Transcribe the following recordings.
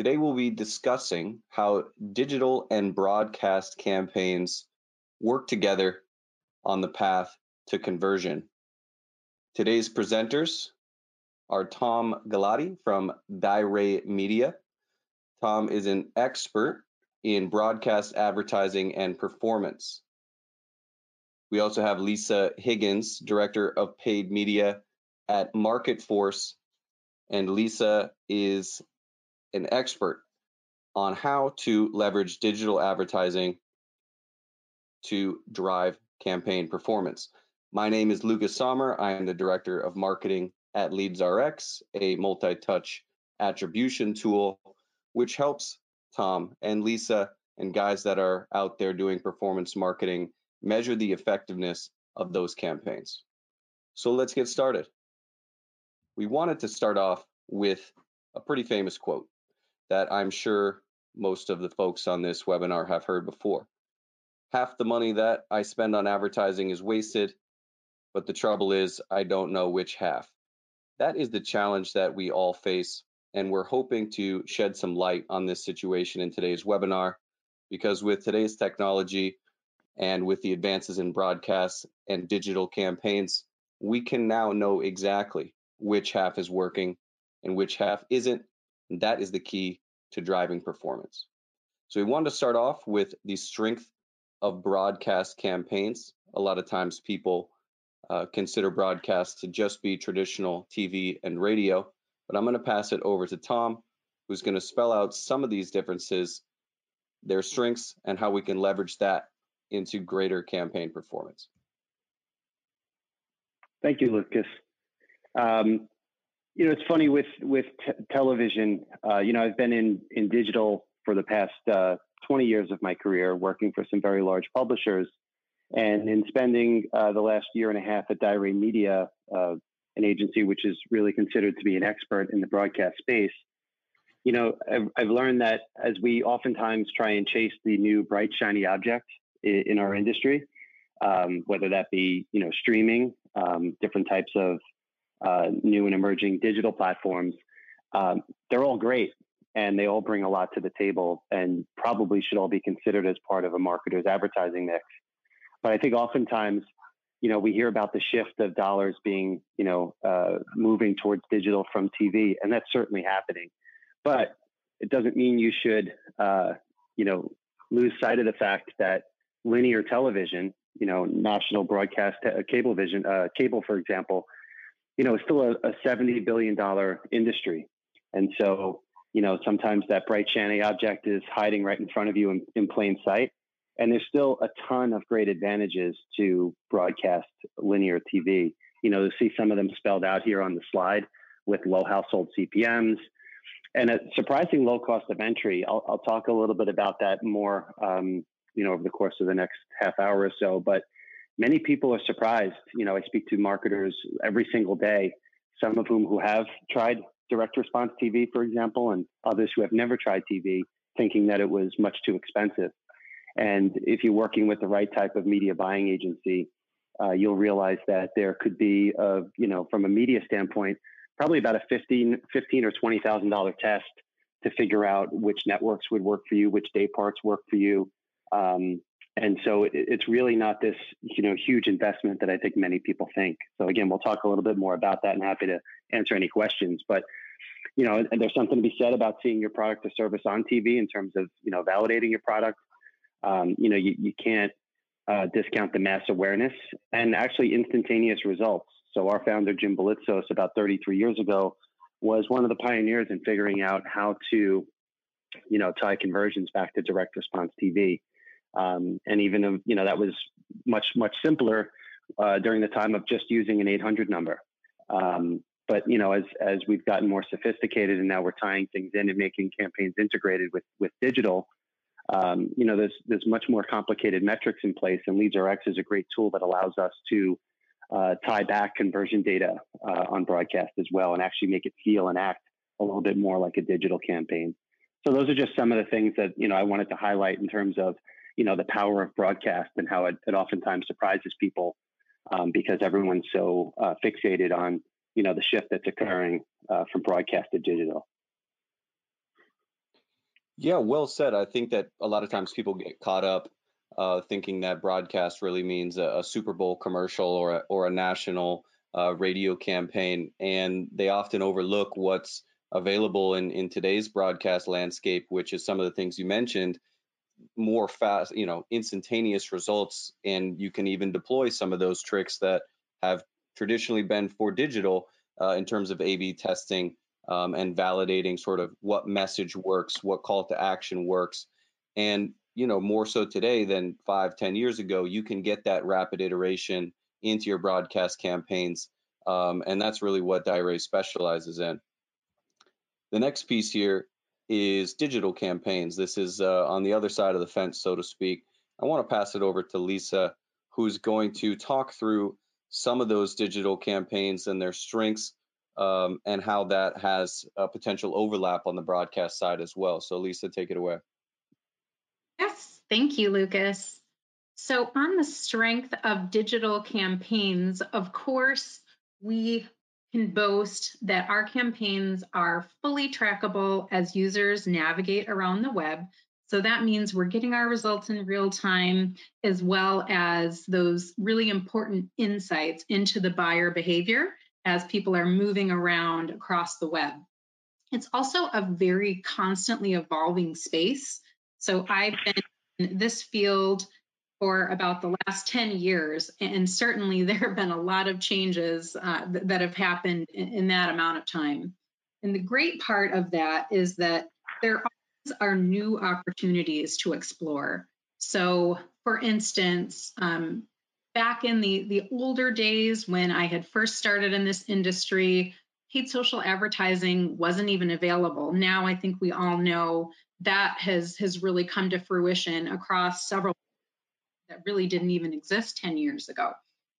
Today we'll be discussing how digital and broadcast campaigns work together on the path to conversion. Today's presenters are Tom Galati from Dire Media. Tom is an expert in broadcast advertising and performance. We also have Lisa Higgins, Director of Paid Media at Market Force. And Lisa is an expert on how to leverage digital advertising to drive campaign performance. My name is Lucas Sommer. I am the Director of Marketing at LeadsRx, a multi touch attribution tool which helps Tom and Lisa and guys that are out there doing performance marketing measure the effectiveness of those campaigns. So let's get started. We wanted to start off with a pretty famous quote that I'm sure most of the folks on this webinar have heard before. Half the money that I spend on advertising is wasted, but the trouble is I don't know which half. That is the challenge that we all face, and we're hoping to shed some light on this situation in today's webinar because with today's technology and with the advances in broadcasts and digital campaigns, we can now know exactly which half is working and which half isn't. And that is the key to driving performance. So we wanted to start off with the strength of broadcast campaigns. A lot of times people uh, consider broadcast to just be traditional TV and radio, but I'm going to pass it over to Tom, who's going to spell out some of these differences, their strengths, and how we can leverage that into greater campaign performance. Thank you, Lucas. Um, you know, it's funny with with television. Uh, you know, I've been in in digital for the past uh, 20 years of my career, working for some very large publishers, and in spending uh, the last year and a half at Dire Media, uh, an agency which is really considered to be an expert in the broadcast space. You know, I've, I've learned that as we oftentimes try and chase the new bright shiny object in, in our industry, um, whether that be you know streaming, um, different types of uh, new and emerging digital platforms, um, they're all great and they all bring a lot to the table and probably should all be considered as part of a marketer's advertising mix. But I think oftentimes, you know, we hear about the shift of dollars being, you know, uh, moving towards digital from TV, and that's certainly happening. But it doesn't mean you should, uh, you know, lose sight of the fact that linear television, you know, national broadcast uh, cable vision, uh, cable, for example, you know, it's still a, a $70 billion industry. And so, you know, sometimes that bright shiny object is hiding right in front of you in, in plain sight. And there's still a ton of great advantages to broadcast linear TV. You know, to see some of them spelled out here on the slide with low household CPMs and a surprising low cost of entry. I'll, I'll talk a little bit about that more, um, you know, over the course of the next half hour or so. But many people are surprised. You know, I speak to marketers every single day, some of whom who have tried direct response TV, for example, and others who have never tried TV, thinking that it was much too expensive. And if you're working with the right type of media buying agency, uh, you'll realize that there could be, a, you know, from a media standpoint, probably about a 15, 15 or twenty thousand dollar test to figure out which networks would work for you, which day parts work for you, um, and so it, it's really not this you know huge investment that I think many people think. So again, we'll talk a little bit more about that, and happy to answer any questions. But you know, there's something to be said about seeing your product or service on TV in terms of you know validating your product. Um, you know, you, you can't uh, discount the mass awareness and actually instantaneous results. So our founder Jim Bolitzos, about 33 years ago, was one of the pioneers in figuring out how to, you know, tie conversions back to direct response TV. Um, and even you know that was much much simpler uh, during the time of just using an 800 number. Um, but you know, as as we've gotten more sophisticated and now we're tying things in and making campaigns integrated with with digital, um, you know, there's there's much more complicated metrics in place, and LeadsRx is a great tool that allows us to uh, tie back conversion data uh, on broadcast as well, and actually make it feel and act a little bit more like a digital campaign. So those are just some of the things that you know I wanted to highlight in terms of you know the power of broadcast and how it, it oftentimes surprises people um, because everyone's so uh, fixated on you know the shift that's occurring uh, from broadcast to digital. Yeah, well said. I think that a lot of times people get caught up uh, thinking that broadcast really means a, a, Super Bowl commercial or a, or a national uh, radio campaign, and they often overlook what's available in, in today's broadcast landscape, which is some of the things you mentioned, more fast, you know, instantaneous results, and you can even deploy some of those tricks that have traditionally been for digital uh, in terms of A/B testing um, and validating sort of what message works, what call to action works, and you know more so today than five, ten years ago, you can get that rapid iteration into your broadcast campaigns, um, and that's really what Diray specializes in. The next piece here is digital campaigns. This is uh, on the other side of the fence, so to speak. I want to pass it over to Lisa, who's going to talk through some of those digital campaigns and their strengths um, and how that has a potential overlap on the broadcast side as well. So, Lisa, take it away. Yes, thank you, Lucas. So, on the strength of digital campaigns, of course, we can boast that our campaigns are fully trackable as users navigate around the web. So that means we're getting our results in real time, as well as those really important insights into the buyer behavior as people are moving around across the web. It's also a very constantly evolving space. So I've been in this field for about the last 10 years. And certainly there have been a lot of changes uh, th- that have happened in, in, that amount of time. And the great part of that is that there are new opportunities to explore. So, for instance, um, back in the, the older days when I had first started in this industry, paid social advertising wasn't even available. Now I think we all know that has has really come to fruition across several that really didn't even exist 10 years ago.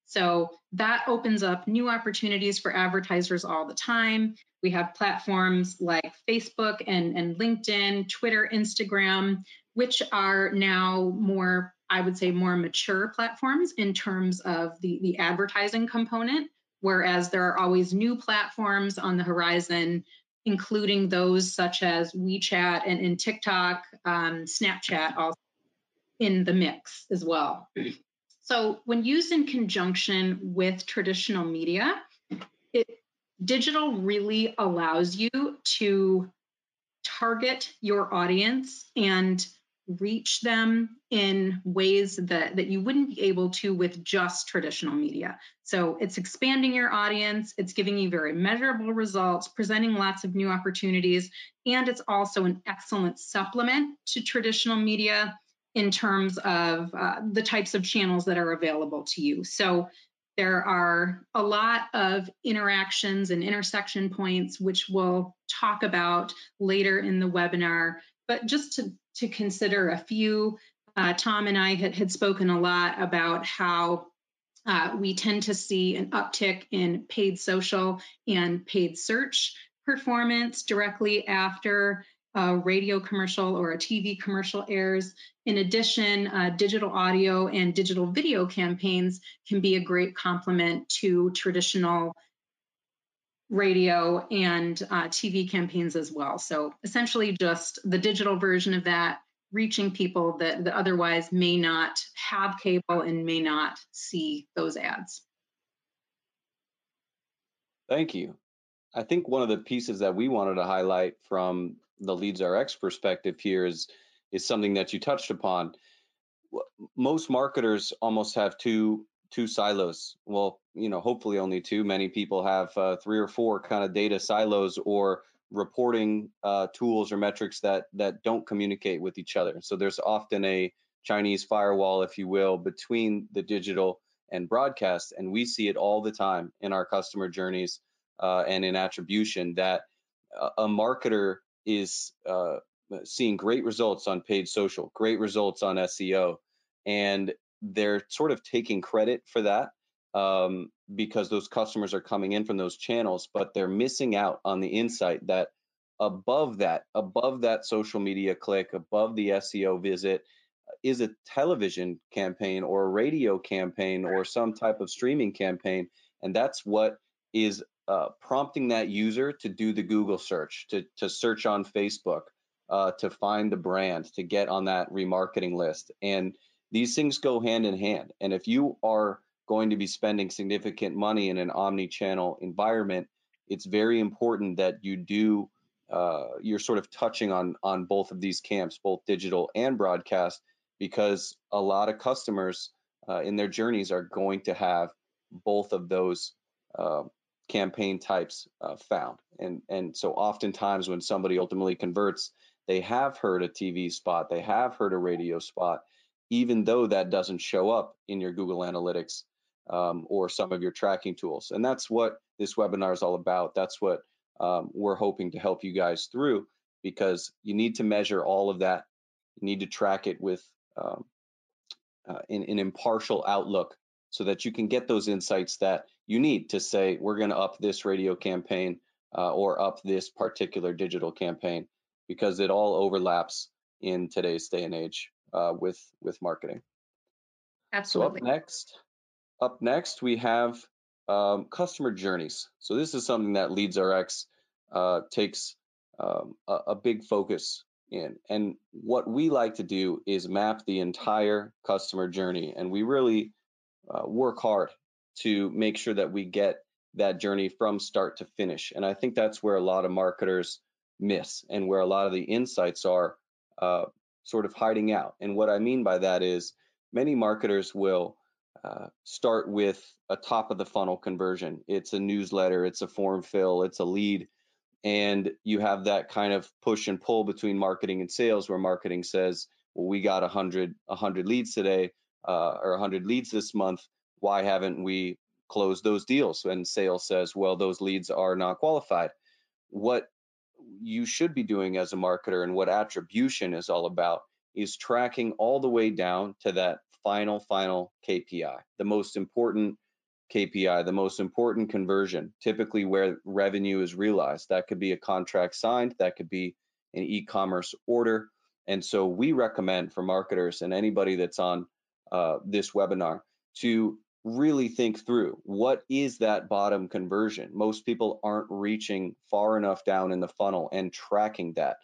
So that opens up new opportunities for advertisers all the time. We have platforms like Facebook and, and LinkedIn, Twitter, Instagram, which are now more, I would say, more mature platforms in terms of the, the advertising component, whereas there are always new platforms on the horizon, including those such as WeChat and, and TikTok, um, Snapchat also in the mix as well. So when used in conjunction with traditional media, it digital really allows you to target your audience and reach them in ways that, that you wouldn't be able to with just traditional media. So it's expanding your audience, it's giving you very measurable results, presenting lots of new opportunities, and it's also an excellent supplement to traditional media in terms of uh, the types of channels that are available to you. So there are a lot of interactions and intersection points, which we'll talk about later in the webinar. But just to, to consider a few, uh, Tom and I had, had spoken a lot about how uh, we tend to see an uptick in paid social and paid search performance directly after a radio commercial or a TV commercial airs. In addition, uh, digital audio and digital video campaigns can be a great complement to traditional radio and uh, TV campaigns as well. So essentially, just the digital version of that, reaching people that, that otherwise may not have cable and may not see those ads. Thank you. I think one of the pieces that we wanted to highlight from the Leads RX perspective here is is something that you touched upon. Most marketers almost have two two silos. Well, you know, hopefully only two. Many people have uh, three or four kind of data silos or reporting uh, tools or metrics that that don't communicate with each other. So there's often a Chinese firewall, if you will, between the digital and broadcast, and we see it all the time in our customer journeys uh, and in attribution that a marketer is uh, seeing great results on paid social, great results on SEO, and they're sort of taking credit for that um, because those customers are coming in from those channels, but they're missing out on the insight that above that, above that social media click, above the SEO visit, is a television campaign or a radio campaign or some type of streaming campaign. And that's what is uh, prompting that user to do the Google search, to, to search on Facebook, uh, to find the brand, to get on that remarketing list. And these things go hand in hand. And if you are going to be spending significant money in an omni-channel environment, it's very important that you do uh, you're sort of touching on on both of these camps, both digital and broadcast, because a lot of customers uh, in their journeys are going to have both of those uh, campaign types uh, found. And and so oftentimes when somebody ultimately converts, they have heard a TV spot, they have heard a radio spot, even though that doesn't show up in your Google Analytics um, or some of your tracking tools. And that's what this webinar is all about. That's what um, we're hoping to help you guys through because you need to measure all of that. You need to track it with um, uh, an, an impartial outlook so that you can get those insights that you need to say, we're going to up this radio campaign uh, or up this particular digital campaign because it all overlaps in today's day and age uh, with with marketing. Absolutely. So up next, up next, we have um, customer journeys. So this is something that LeadsRx uh, takes um, a, a, big focus in. And what we like to do is map the entire customer journey, and we really uh, work hard to make sure that we get that journey from start to finish. And I think that's where a lot of marketers miss, and where a lot of the insights are uh, sort of hiding out. And what I mean by that is many marketers will uh, start with a top of the funnel conversion. It's a newsletter, it's a form fill, it's a lead. And you have that kind of push and pull between marketing and sales where marketing says, well, we got 100, 100 leads today uh, or 100 leads this month. Why haven't we closed those deals? And sales says, well, those leads are not qualified. What you should be doing as a marketer and what attribution is all about is tracking all the way down to that final, final KPI, the most important KPI, the most important conversion, typically where revenue is realized. That could be a contract signed, that could be an e commerce order. And so we recommend for marketers and anybody that's on uh, this webinar to really think through what is that bottom conversion. Most people aren't reaching far enough down in the funnel and tracking that.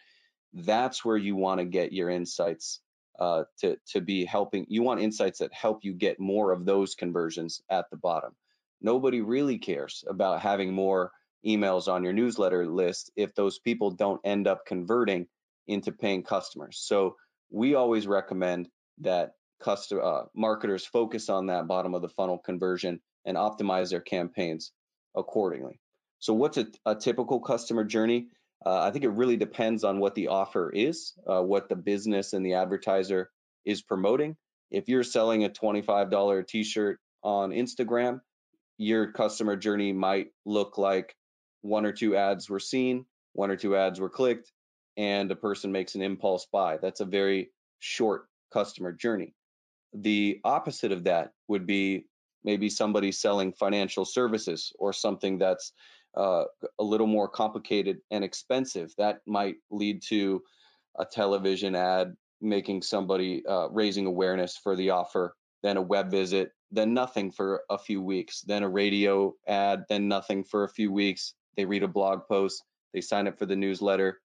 That's where you want to get your insights uh, to to be helping. You want insights that help you get more of those conversions at the bottom. Nobody really cares about having more emails on your newsletter list if those people don't end up converting into paying customers. So we always recommend that customer uh, marketers focus on that bottom of the funnel conversion and optimize their campaigns accordingly. So what's a, a typical customer journey? Uh, I think it really depends on what the offer is, uh, what the business and the advertiser is promoting. If you're selling a $25 t-shirt on Instagram, your customer journey might look like one or two ads were seen, one or two ads were clicked, and a person makes an impulse buy. That's a very short customer journey. The opposite of that would be maybe somebody selling financial services or something that's uh, a little more complicated and expensive. That might lead to a television ad making somebody uh, raising awareness for the offer, then a web visit, then nothing for a few weeks, then a radio ad, then nothing for a few weeks. They read a blog post, they sign up for the newsletter.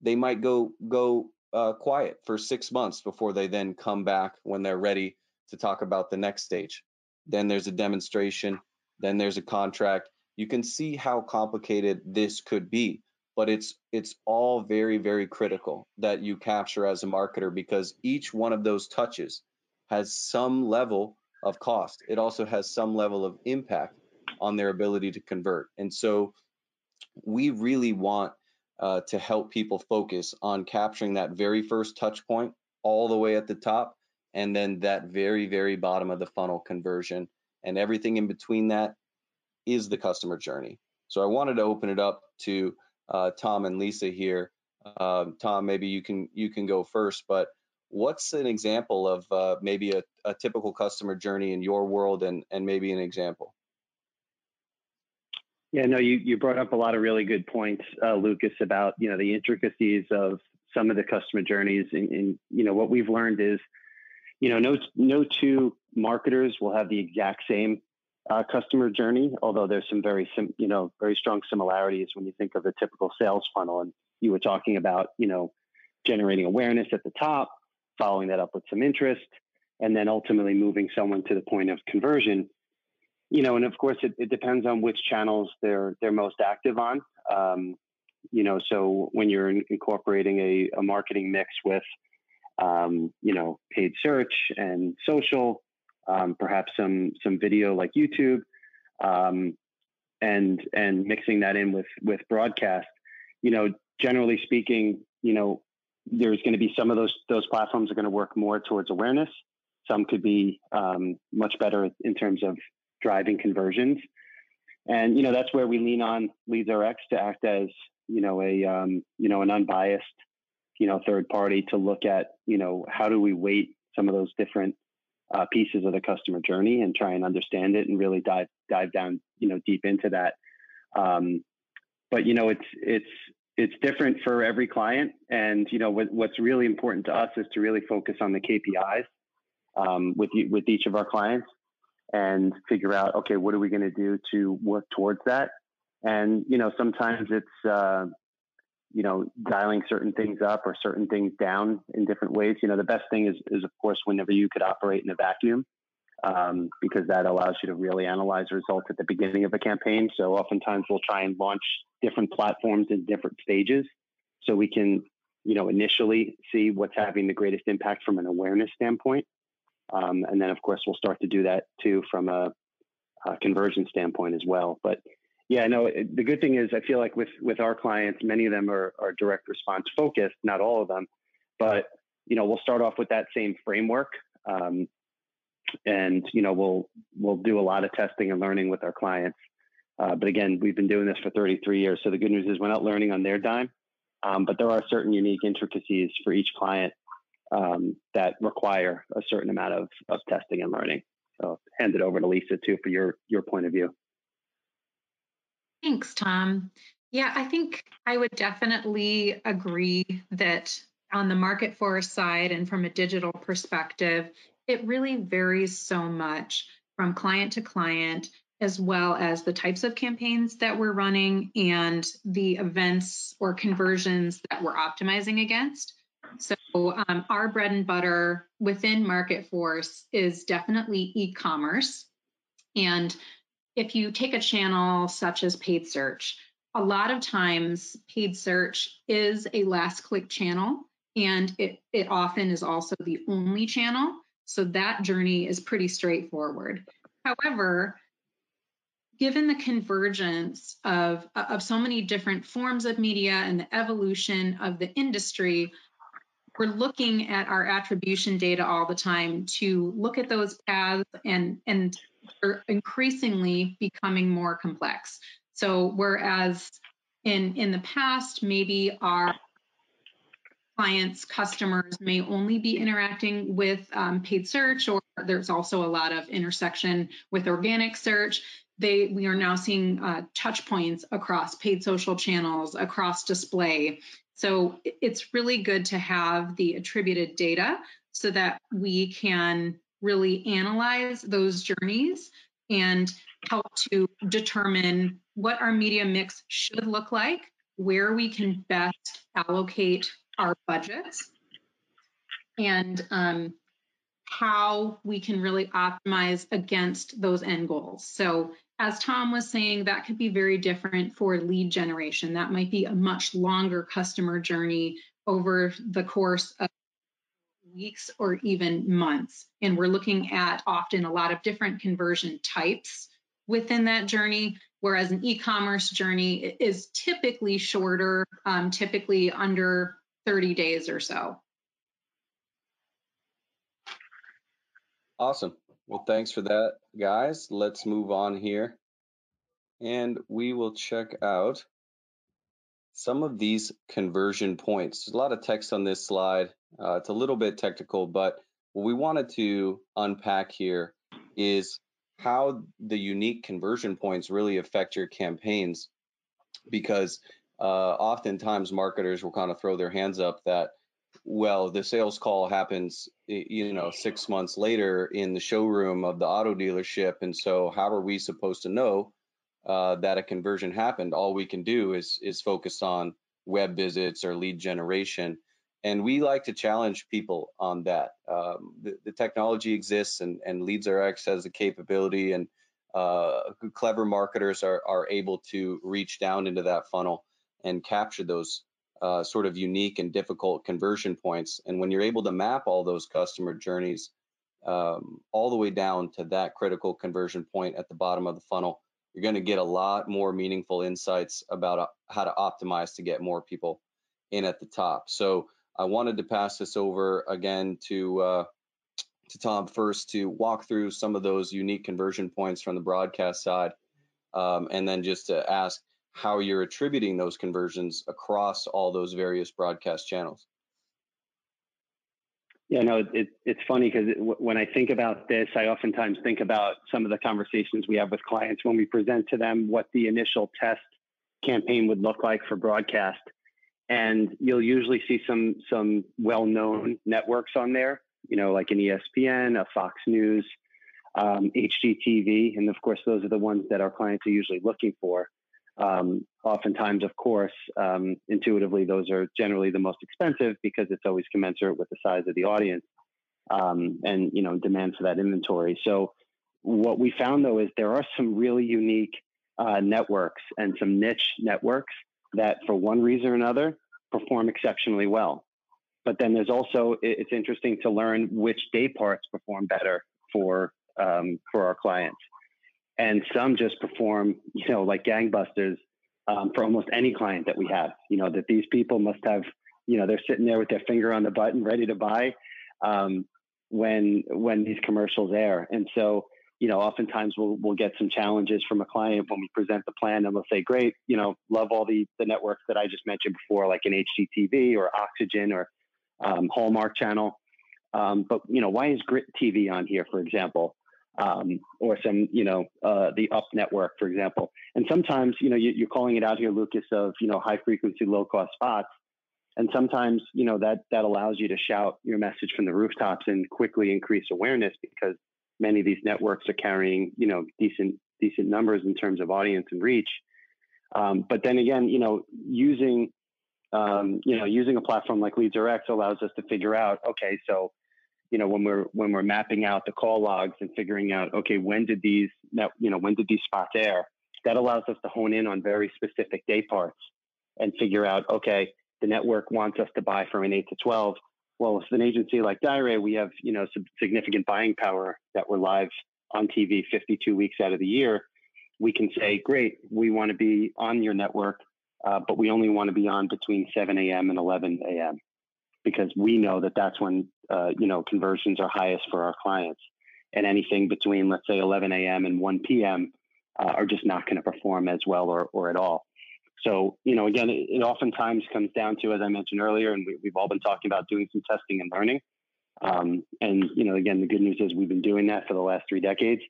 They might go go uh, quiet for six months before they then come back when they're ready to talk about the next stage. Then there's a demonstration, then there's a contract, you can see how complicated this could be but it's it's all very very critical that you capture as a marketer because each one of those touches has some level of cost. It also has some level of impact on their ability to convert. And so we really want uh, to help people focus on capturing that very first touch point all the way at the top and then that very very bottom of the funnel conversion and everything in between that is the customer journey. So I wanted to open it up to uh, Tom and Lisa here. Um, Tom, maybe you can you can go first, but what's an example of uh, maybe a, a, typical customer journey in your world, and and maybe an example? Yeah, no, you you brought up a lot of really good points, uh, Lucas, about you know the intricacies of some of the customer journeys, and, and you know what we've learned is, you know, no no two marketers will have the exact same uh, customer journey, although there's some very sim, you know very strong similarities when you think of a typical sales funnel. And you were talking about you know generating awareness at the top, following that up with some interest, and then ultimately moving someone to the point of conversion. You know, and of course, it, it depends on which channels they're they're most active on. Um, you know, so when you're in, incorporating a, a marketing mix with, um, you know, paid search and social, um, perhaps some some video like YouTube, um, and and mixing that in with with broadcast. You know, generally speaking, you know, there's going to be some of those those platforms are going to work more towards awareness. Some could be um, much better in terms of driving conversions, and you know that's where we lean on LeadsRx to act as you know a um, you know an unbiased you know third party to look at you know how do we weight some of those different uh, pieces of the customer journey and try and understand it and really dive dive down you know deep into that. Um, but you know it's it's it's different for every client, and you know what, what's really important to us is to really focus on the KPIs um, with with each of our clients and figure out okay what are we going to do to work towards that. And you know sometimes it's uh, you know, dialing certain things up or certain things down in different ways. You know, the best thing is, is of course, whenever you could operate in a vacuum, um, because that allows you to really analyze results at the beginning of a campaign. So oftentimes we'll try and launch different platforms in different stages so we can, you know, initially see what's having the greatest impact from an awareness standpoint. Um, and then, of course, we'll start to do that too from a, a conversion standpoint as well. But yeah, no. The good thing is, I feel like with with our clients, many of them are, are direct response focused. Not all of them, but you know, we'll start off with that same framework, um, and you know, we'll we'll do a lot of testing and learning with our clients. Uh, but again, we've been doing this for 33 years, so the good news is we're not learning on their dime. Um, but there are certain unique intricacies for each client um, that require a certain amount of, of testing and learning. So, hand it over to Lisa too for your your point of view. Thanks, Tom. Yeah, I think I would definitely agree that on the market force side and from a digital perspective, it really varies so much from client to client, as well as the types of campaigns that we're running and the events or conversions that we're optimizing against. So, um, our bread and butter within Market Force is definitely e commerce. And if you take a channel such as paid search, a lot of times paid search is a last click channel and it, it often is also the only channel. So that journey is pretty straightforward. However, given the convergence of, of so many different forms of media and the evolution of the industry, we're looking at our attribution data all the time to look at those paths and, and are increasingly becoming more complex. So whereas in in the past, maybe our clients, customers may only be interacting with um, paid search, or there's also a lot of intersection with organic search. They we are now seeing uh, touch points across paid social channels, across display. So it's really good to have the attributed data so that we can really analyze those journeys and help to determine what our media mix should look like, where we can best allocate our budgets, and um, how we can really optimize against those end goals. So, as Tom was saying, that could be very different for lead generation. That might be a much longer customer journey over the course of weeks or even months. And we're looking at often a lot of different conversion types within that journey, whereas an e commerce journey is typically shorter, um, typically under 30 days or so. Awesome. Well, thanks for that, guys. Let's move on here. And we will check out some of these conversion points. There's a lot of text on this slide. Uh, it's a little bit technical, but what we wanted to unpack here is how the unique conversion points really affect your campaigns. Because uh, oftentimes marketers will kind of throw their hands up that, well, the sales call happens, you know, six months later in the showroom of the auto dealership. And so, how are we supposed to know uh, that a conversion happened. All we can do is is focus on web visits or lead generation. And we like to challenge people on that. Um, the, the, technology exists, and, and LeadsRx has the capability, and uh, clever marketers are, are able to reach down into that funnel and capture those uh, sort of unique and difficult conversion points. And when you're able to map all those customer journeys um, all the way down to that critical conversion point at the bottom of the funnel, you're going to get a lot more meaningful insights about uh, how to optimize to get more people in at the top. So I wanted to pass this over again to uh, to Tom first to walk through some of those unique conversion points from the broadcast side, um, and then just to ask how you're attributing those conversions across all those various broadcast channels. Yeah, no, it, it's funny because it, when I think about this, I oftentimes think about some of the conversations we have with clients when we present to them what the initial test campaign would look like for broadcast. And you'll usually see some some well-known networks on there, you know, like an ESPN, a Fox News, um, HGTV, and of course, those are the ones that our clients are usually looking for. Um, oftentimes, of course, um, intuitively, those are generally the most expensive because it's always commensurate with the size of the audience um, and you know demand for that inventory. So, what we found though is there are some really unique uh, networks and some niche networks that, for one reason or another, perform exceptionally well. But then there's also it's interesting to learn which day parts perform better for um, for our clients and some just perform, you know, like gangbusters um, for almost any client that we have. You know, that these people must have, you know, they're sitting there with their finger on the button, ready to buy um, when when these commercials air. And so, you know, oftentimes we'll we'll get some challenges from a client when we present the plan, and they'll say, "Great, you know, love all the the networks that I just mentioned before, like an HGTV or Oxygen or um, Hallmark Channel." Um, but you know, why is Grit TV on here, for example? Um, or some, you know, uh, the up network, for example. And sometimes, you know, you, are calling it out here, Lucas, of, you know, high frequency, low cost spots. And sometimes, you know, that, that allows you to shout your message from the rooftops and quickly increase awareness because many of these networks are carrying, you know, decent, decent numbers in terms of audience and reach. Um, but then again, you know, using, um, you know, using a platform like LeadsRx allows us to figure out, okay, so you know when we're when we're mapping out the call logs and figuring out okay when did these you know when did these spots air? That allows us to hone in on very specific day parts and figure out okay the network wants us to buy from an 8 to 12 well if an agency like Dire we have you know some significant buying power that we're live on TV 52 weeks out of the year. We can say great we want to be on your network uh, but we only want to be on between 7 a.m. and 11 a.m because we know that that's when uh, you know conversions are highest for our clients. And anything between let's say 11 a.m and 1 p.m uh, are just not going to perform as well or, or at all. So you know again it, it oftentimes comes down to as i mentioned earlier and we, have all been talking about doing some testing and learning. Um, and you know again the good news is we've been doing that for the last three decades.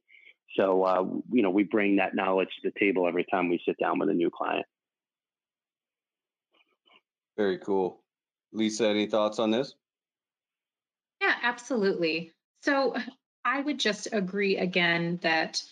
So uh, you know we bring that knowledge to the table every time we sit down with a new client. Very cool Lisa, any thoughts on this? Yeah, absolutely. So I would just agree again that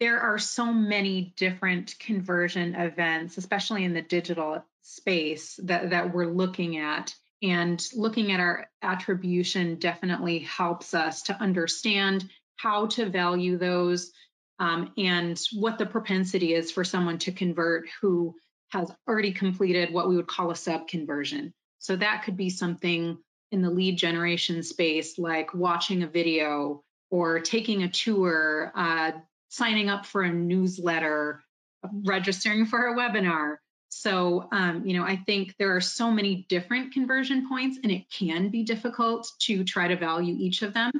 there are so many different conversion events, especially in the digital space that, that we're looking at. And looking at our attribution definitely helps us to understand how to value those um, and what the propensity is for someone to convert who has already completed what we would call a sub conversion. So that could be something in the lead generation space, like watching a video or taking a tour, uh, signing up for a newsletter, registering for a webinar. So, um, you know, I think there are so many different conversion points, and it can be difficult to try to value each of them.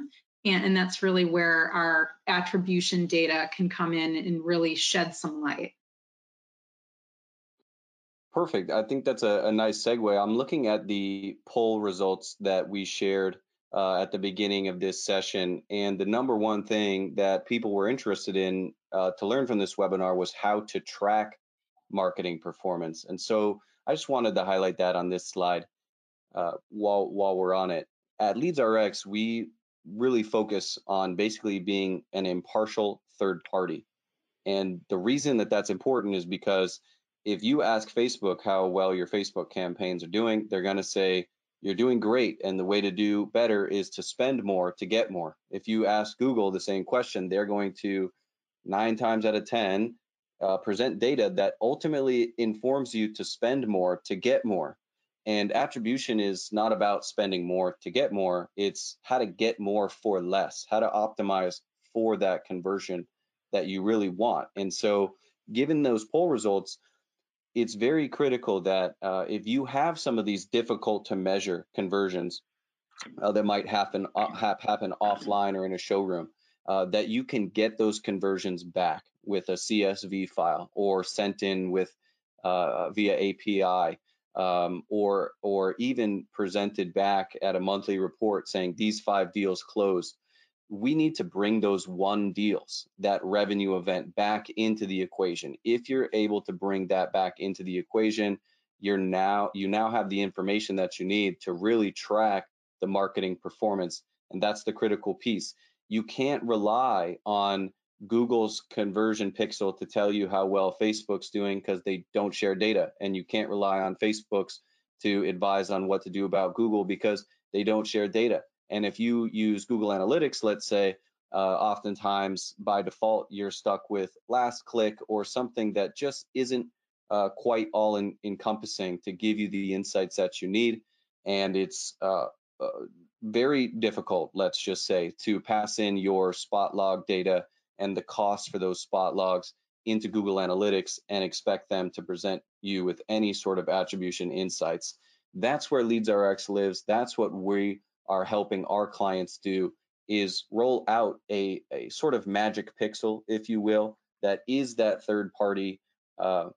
And, and that's really where our attribution data can come in and really shed some light. Perfect. I think that's a, a, nice segue. I'm looking at the poll results that we shared uh, at the beginning of this session. And the number one thing that people were interested in uh, to learn from this webinar was how to track marketing performance. And so I just wanted to highlight that on this slide uh, while, while we're on it. At LeadsRx, we really focus on basically being an impartial third party. And the reason that that's important is because if you ask Facebook how well your Facebook campaigns are doing, they're going to say you're doing great. And the way to do better is to spend more to get more. If you ask Google the same question, they're going to nine times out of 10 uh, present data that ultimately informs you to spend more to get more. And attribution is not about spending more to get more, it's how to get more for less, how to optimize for that conversion that you really want. And so, given those poll results, it's very critical that uh, if you have some of these difficult to measure conversions uh, that might happen uh, happen offline or in a showroom, uh, that you can get those conversions back with a CSV file or sent in with uh, via API um, or or even presented back at a monthly report saying these five deals closed. We need to bring those one deals, that revenue event back into the equation. If you're able to bring that back into the equation, you're now you now have the information that you need to really track the marketing performance. And that's the critical piece. You can't rely on Google's conversion pixel to tell you how well Facebook's doing because they don't share data. And you can't rely on Facebook's to advise on what to do about Google because they don't share data. And if you use Google Analytics, let's say, uh, oftentimes by default, you're stuck with last click or something that just isn't uh, quite all in, encompassing to give you the insights that you need. And it's uh, uh very difficult, let's just say, to pass in your spot log data and the cost for those spot logs into Google Analytics and expect them to present you with any sort of attribution insights. That's where LeadsRx lives. That's what we are helping our clients do is roll out a, a sort of magic pixel, if you will, that is that third party uh,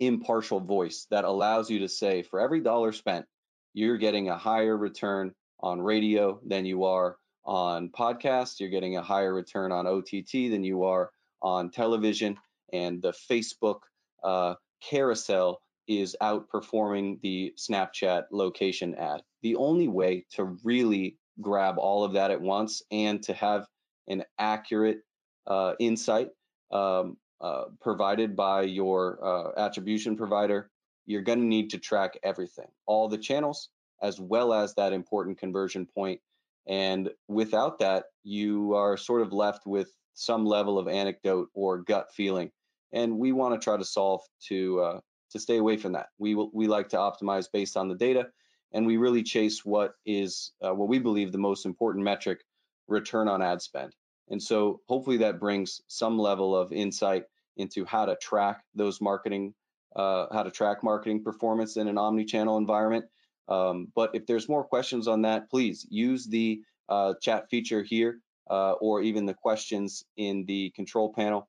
impartial voice that allows you to say for every dollar spent, you're getting a higher return on radio than you are on podcasts. You're getting a higher return on OTT than you are on television. And the Facebook uh, carousel is outperforming the Snapchat location ad. The only way to really grab all of that at once and to have an accurate uh, insight um, uh, provided by your uh, attribution provider, you're going to need to track everything, all the channels, as well as that important conversion point. and without that, you are sort of left with some level of anecdote or gut feeling. And we want to try to solve to uh, to stay away from that. We we like to optimize based on the data, and we really chase what is uh, what we believe the most important metric, return on ad spend. And so hopefully that brings some level of insight into how to track those marketing, uh, how to track marketing performance in an omni-channel environment um, but if there's more questions on that, please use the uh, chat feature here uh, or even the questions in the control panel,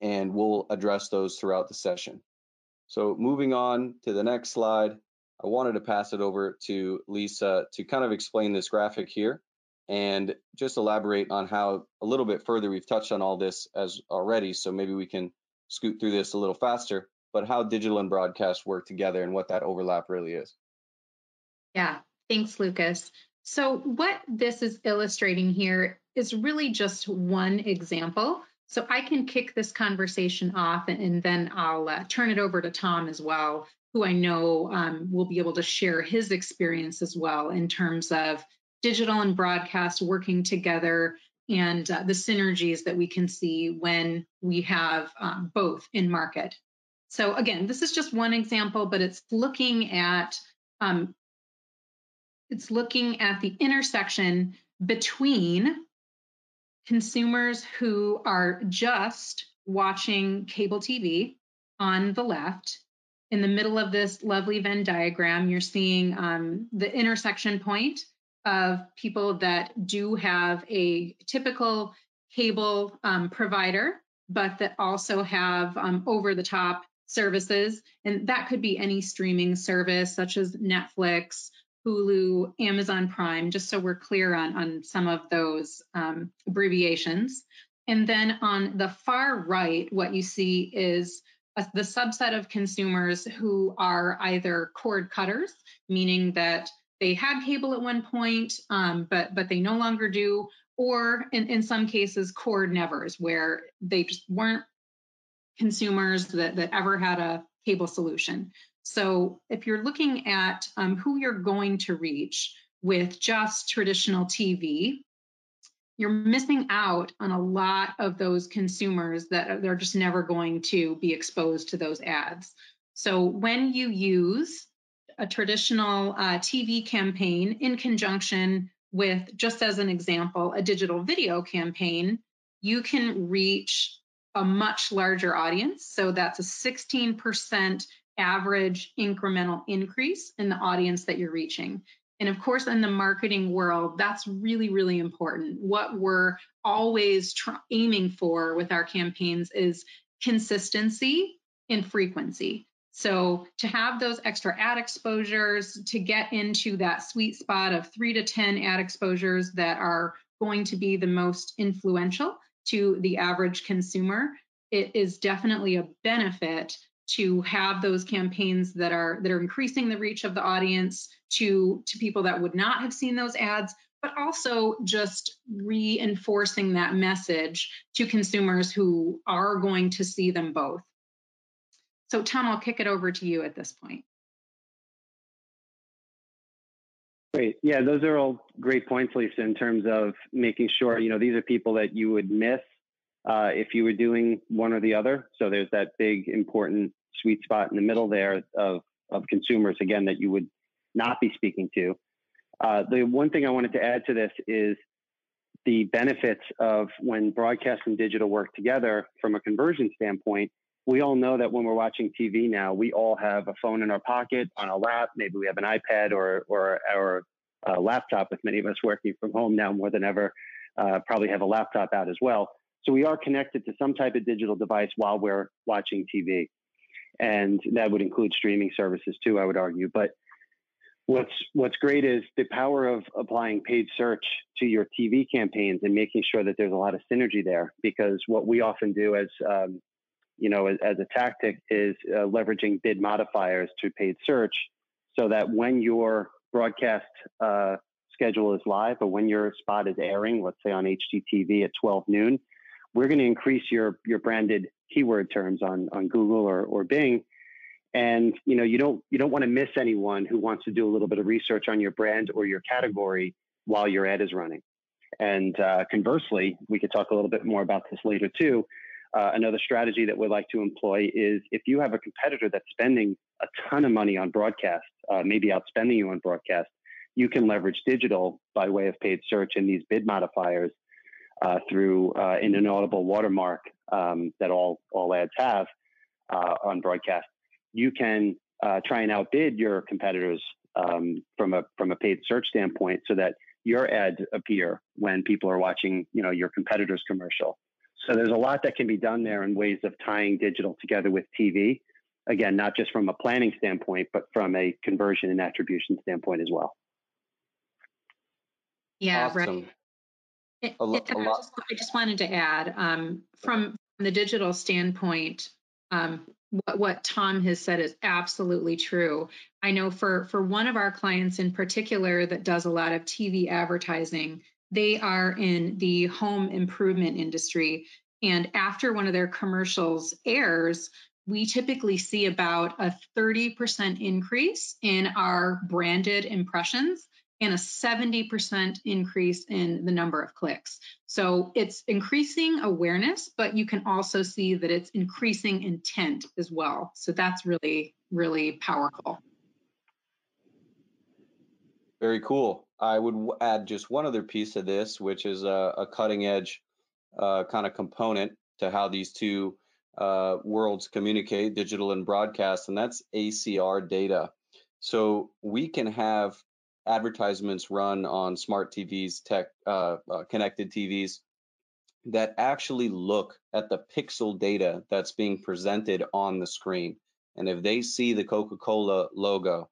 and we'll address those throughout the session. So moving on to the next slide, I wanted to pass it over to Lisa to kind of explain this graphic here and just elaborate on how a little bit further we've touched on all this as already, so maybe we can scoot through this a little faster, but how digital and broadcast work together and what that overlap really is. Yeah, thanks, Lucas. So, what this is illustrating here is really just one example. So, I can kick this conversation off and, then I'll uh, turn it over to Tom as well, who I know um, will be able to share his experience as well in terms of digital and broadcast working together and uh, the synergies that we can see when we have um, both in market. So, again, this is just one example, but it's looking at um, it's looking at the intersection between consumers who are just watching cable TV on the left. In the middle of this lovely Venn diagram, you're seeing um, the intersection point of people that do have a typical cable um, provider, but that also have um, over the top services. And that could be any streaming service such as Netflix, Hulu, Amazon Prime, just so we're clear on, on some of those um, abbreviations. And then on the far right, what you see is a, the subset of consumers who are either cord cutters, meaning that they had cable at one point, um, but but they no longer do, or in, in some cases cord nevers, where they just weren't consumers that, that ever had a cable solution. So if you're looking at um, who you're going to reach with just traditional TV, you're missing out on a lot of those consumers that they're just never going to be exposed to those ads. So when you use a traditional uh, TV campaign in conjunction with, just as an example, a digital video campaign, you can reach a much larger audience. So that's a 16% average incremental increase in the audience that you're reaching. And of course, in the marketing world, that's really, really important. What we're always tr- aiming for with our campaigns is consistency and frequency. So, to have those extra ad exposures, to get into that sweet spot of three to 10 ad exposures that are going to be the most influential to the average consumer, it is definitely a benefit to have those campaigns that are that are increasing the reach of the audience to to people that would not have seen those ads but also just reinforcing that message to consumers who are going to see them both so tom i'll kick it over to you at this point Great. Yeah, those are all great points, Lisa, in terms of making sure, you know, these are people that you would miss uh, if you were doing one or the other. So there's that big important sweet spot in the middle there of, of consumers, again, that you would not be speaking to. Uh, the one thing I wanted to add to this is the benefits of when broadcast and digital work together from a conversion standpoint. We all know that when we're watching TV now, we all have a phone in our pocket, on a lap. Maybe we have an iPad or or our uh, laptop. With many of us working from home now more than ever, uh, probably have a laptop out as well. So we are connected to some type of digital device while we're watching TV. And that would include streaming services too, I would argue. But what's what's great is the power of applying paid search to your TV campaigns and making sure that there's a lot of synergy there. Because what we often do as um, you know, as, as, a tactic is uh, leveraging bid modifiers to paid search, so that when your broadcast uh, schedule is live, or when your spot is airing, let's say on HGTV at 12 noon, we're going to increase your your branded keyword terms on on Google or or Bing. And you know you don't you don't want to miss anyone who wants to do a little bit of research on your brand or your category while your ad is running. And uh, conversely, we could talk a little bit more about this later too. Uh, another strategy that we'd like to employ is if you have a competitor that's spending a ton of money on broadcast, uh, maybe outspending you on broadcast, you can leverage digital by way of paid search and these bid modifiers uh, through uh, an inaudible watermark um, that all all ads have uh, on broadcast, you can uh, try and outbid your competitors um, from a from a paid search standpoint, so that your ads appear when people are watching, you know, your competitor's commercial. So there's a lot that can be done there in ways of tying digital together with TV. Again, not just from a planning standpoint, but from a conversion and attribution standpoint as well. Yeah, awesome. right. It, lo- I, just, I, just, wanted to add um, from the digital standpoint, um, what, what Tom has said is absolutely true. I know for for one of our clients in particular that does a lot of TV advertising, they are in the home improvement industry, and after one of their commercials airs, we typically see about a 30% increase in our branded impressions and a 70% increase in the number of clicks. So it's increasing awareness, but you can also see that it's increasing intent as well. So that's really, really powerful. Very cool. I would add just one other piece of this, which is a, a cutting edge uh, kind of component to how these two uh, worlds communicate, digital and broadcast, and that's ACR data. So we can have advertisements run on smart TVs, tech uh, uh, connected TVs that actually look at the pixel data that's being presented on the screen. And if they see the Coca-Cola logo,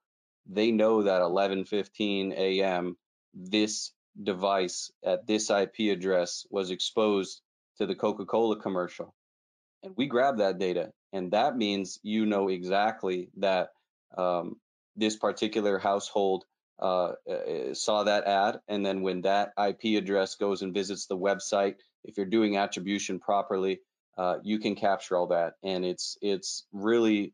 they know that 11:15 a.m. this device at this IP address was exposed to the Coca-Cola commercial. And we grab that data, and that means you know exactly that um, this particular household uh, uh, saw that ad, and then when that IP address goes and visits the website, if you're doing attribution properly, uh, you can capture all that, and it's it's really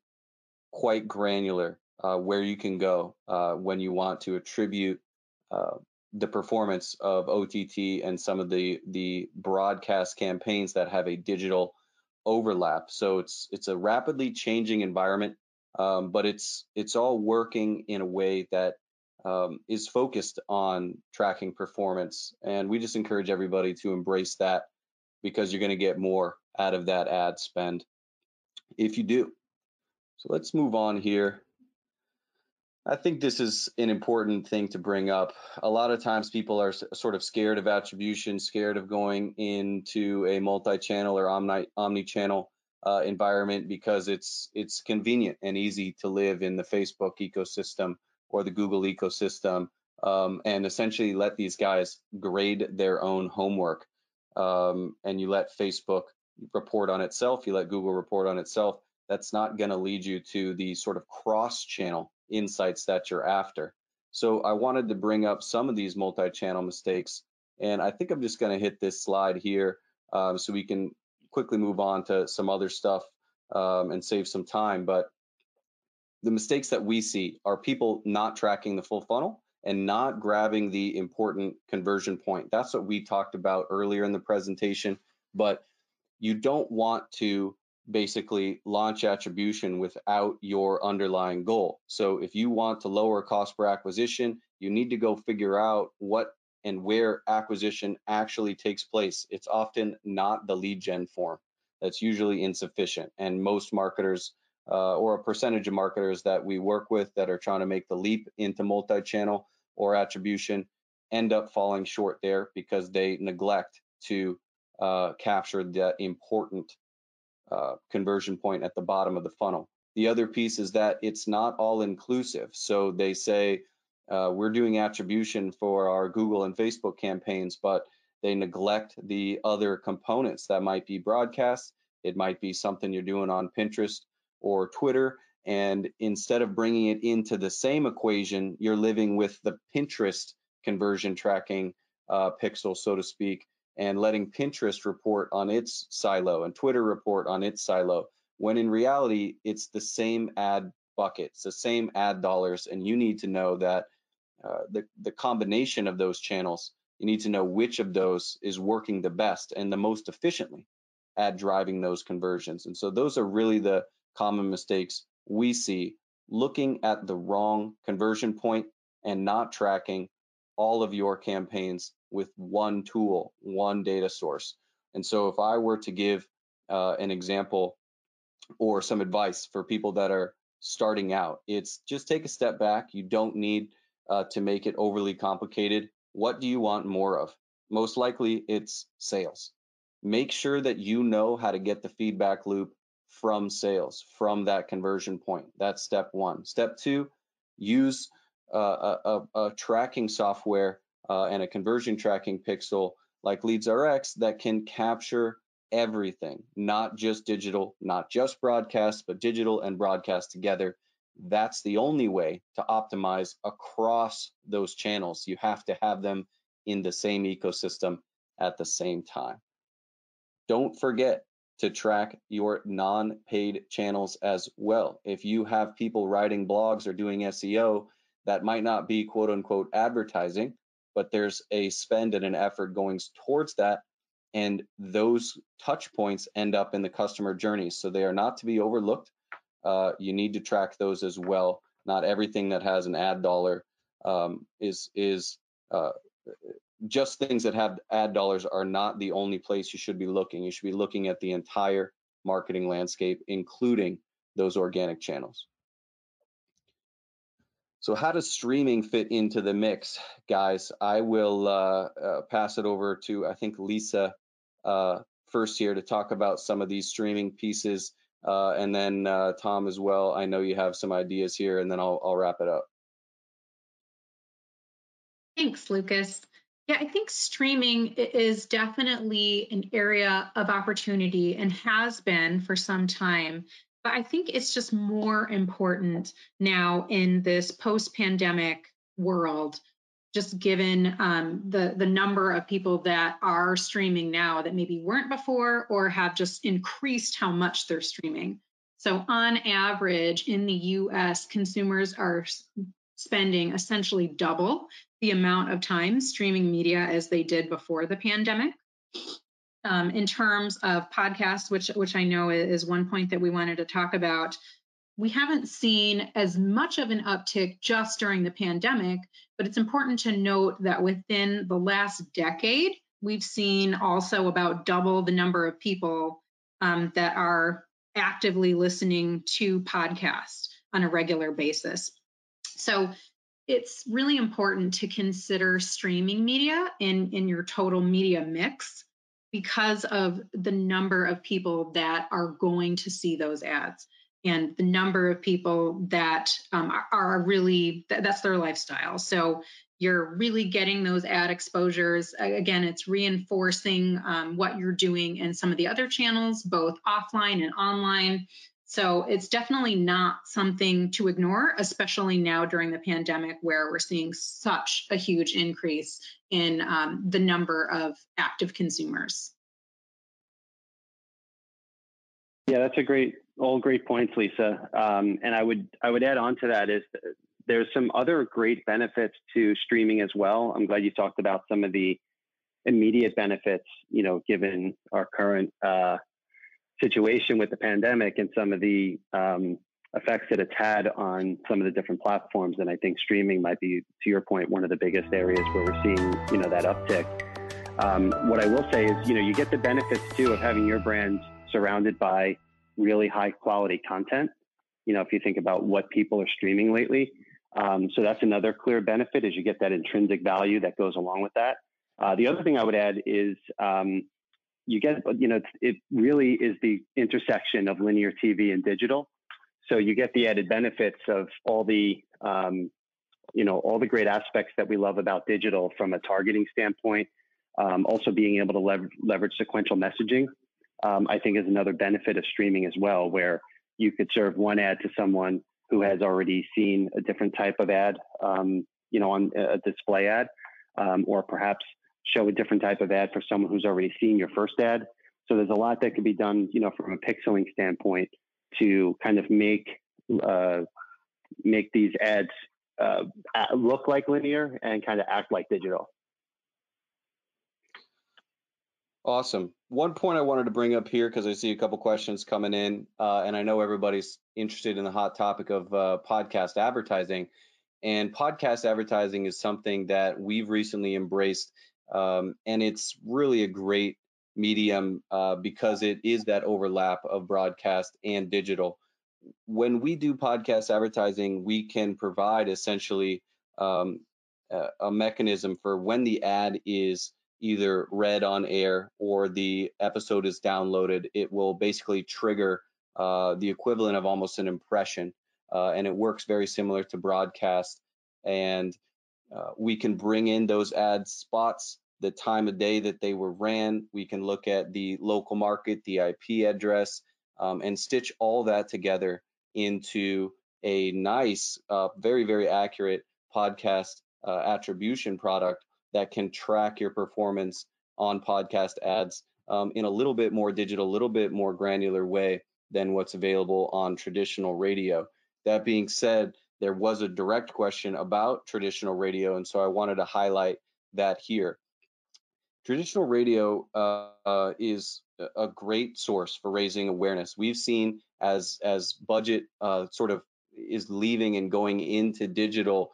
quite granular uh, where you can go uh, when you want to attribute uh, the performance of OTT and some of the the broadcast campaigns that have a digital overlap. So it's it's a rapidly changing environment, um, but it's it's all working in a way that um, is focused on tracking performance, and we just encourage everybody to embrace that because you're going to get more out of that ad spend if you do. So let's move on here. I think this is an important thing to bring up. A lot of times people are sort of scared of attribution, scared of going into a multi-channel or omni omni-channel uh, environment because it's it's convenient and easy to live in the Facebook ecosystem or the Google ecosystem um, and essentially let these guys grade their own homework. Um, and you let Facebook report on itself, you let Google report on itself. That's not going to lead you to the sort of cross-channel insights that you're after. So I wanted to bring up some of these multi-channel mistakes, and I think I'm just going to hit this slide here um, so we can quickly move on to some other stuff um, and save some time. But the mistakes that we see are people not tracking the full funnel and not grabbing the important conversion point. That's what we talked about earlier in the presentation. But you don't want to basically launch attribution without your underlying goal. So if you want to lower cost per acquisition, you need to go figure out what and where acquisition actually takes place. It's often not the lead gen form. That's usually insufficient. And most marketers uh, or a percentage of marketers that we work with that are trying to make the leap into multi-channel or attribution end up falling short there because they neglect to uh, capture that important uh, conversion point at the bottom of the funnel. The other piece is that it's not all inclusive. So they say uh, we're doing attribution for our Google and Facebook campaigns, but they neglect the other components that might be broadcast. It might be something you're doing on Pinterest or Twitter. And instead of bringing it into the same equation, you're living with the Pinterest conversion tracking uh, pixel, so to speak, and letting Pinterest report on its silo and Twitter report on its silo, when in reality, it's the same ad bucket, it's the same ad dollars, and you need to know that uh, the, the combination of those channels, you need to know which of those is working the best and the most efficiently at driving those conversions. And so those are really the common mistakes we see looking at the wrong conversion point and not tracking all of your campaigns with one tool, one data source. And so if I were to give uh, an example or some advice for people that are starting out, it's just take a step back. You don't need uh, to make it overly complicated. What do you want more of? Most likely it's sales. Make sure that you know how to get the feedback loop from sales, from that conversion point. That's step one. Step two, use uh, a, a, a tracking software uh, and a conversion tracking pixel like LeadsRx that can capture everything, not just digital, not just broadcast, but digital and broadcast together. That's the only way to optimize across those channels. You have to have them in the same ecosystem at the same time. Don't forget to track your non paid channels as well. If you have people writing blogs or doing SEO that might not be quote unquote advertising, but there's a spend and an effort going towards that. And those touch points end up in the customer journey. So they are not to be overlooked. Uh, you need to track those as well. Not everything that has an ad dollar um, is is uh, just things that have ad dollars are not the only place you should be looking. You should be looking at the entire marketing landscape, including those organic channels. So how does streaming fit into the mix, guys? I will uh, uh, pass it over to I think Lisa uh, first here to talk about some of these streaming pieces, uh, and then uh, Tom as well. I know you have some ideas here, and then I'll, I'll wrap it up. Thanks, Lucas. Yeah, I think streaming is definitely an area of opportunity and has been for some time. But I think it's just more important now in this post pandemic world, just given um, the, the number of people that are streaming now that maybe weren't before or have just increased how much they're streaming. So, on average, in the US, consumers are spending essentially double the amount of time streaming media as they did before the pandemic. Um, in terms of podcasts, which which I know is one point that we wanted to talk about, we haven't seen as much of an uptick just during the pandemic, but it's important to note that within the last decade, we've seen also about double the number of people um, that are actively listening to podcasts on a regular basis. So it's really important to consider streaming media in, in your total media mix because of the number of people that are going to see those ads and the number of people that um, are, are, really that's their lifestyle. So you're really getting those ad exposures. Again it's reinforcing um, what you're doing in some of the other channels both offline and online so it's definitely not something to ignore, especially now during the pandemic where we're seeing such a huge increase in um, the number of active consumers. Yeah, that's a great, all great points, Lisa. Um, and I would, I would add on to that is there's some other great benefits to streaming as well. I'm glad you talked about some of the immediate benefits, you know, given our current uh, situation with the pandemic and some of the um, effects that it's had on some of the different platforms. And I think streaming might be, to your point, one of the biggest areas where we're seeing, you know, that uptick. Um, what I will say is, you know, you get the benefits too of having your brand surrounded by really high quality content. You know, if you think about what people are streaming lately. Um, so that's another clear benefit is you get that intrinsic value that goes along with that. Uh, the other thing I would add is um, you get, you know, it really is the intersection of linear TV and digital. So you get the added benefits of all the, um, you know, all the great aspects that we love about digital from a targeting standpoint. Um, also being able to lever- leverage sequential messaging, um, I think is another benefit of streaming as well, where you could serve one ad to someone who has already seen a different type of ad, um, you know, on a display ad, um, or perhaps show a different type of ad for someone who's already seen your first ad. So there's a lot that can be done, you know, from a pixeling standpoint to kind of make uh, make these ads uh, look like linear and kind of act like digital. Awesome. One point I wanted to bring up here because I see a couple questions coming in, uh, and I know everybody's interested in the hot topic of uh, podcast advertising. And podcast advertising is something that we've recently embraced um, and it's really a great medium uh, because it is that overlap of broadcast and digital. When we do podcast advertising, we can provide essentially um, a, mechanism for when the ad is either read on air or the episode is downloaded, it will basically trigger uh, the equivalent of almost an impression. Uh, and it works very similar to broadcast. And uh, we can bring in those ad spots, the time of day that they were ran. We can look at the local market, the IP address, um, and stitch all that together into a nice, uh, very, very accurate podcast uh, attribution product that can track your performance on podcast ads um, in a little bit more digital, a little bit more granular way than what's available on traditional radio. That being said, there was a direct question about traditional radio, and so I wanted to highlight that here. Traditional radio uh, uh, is a great source for raising awareness. We've seen as as budget uh, sort of is leaving and going into digital,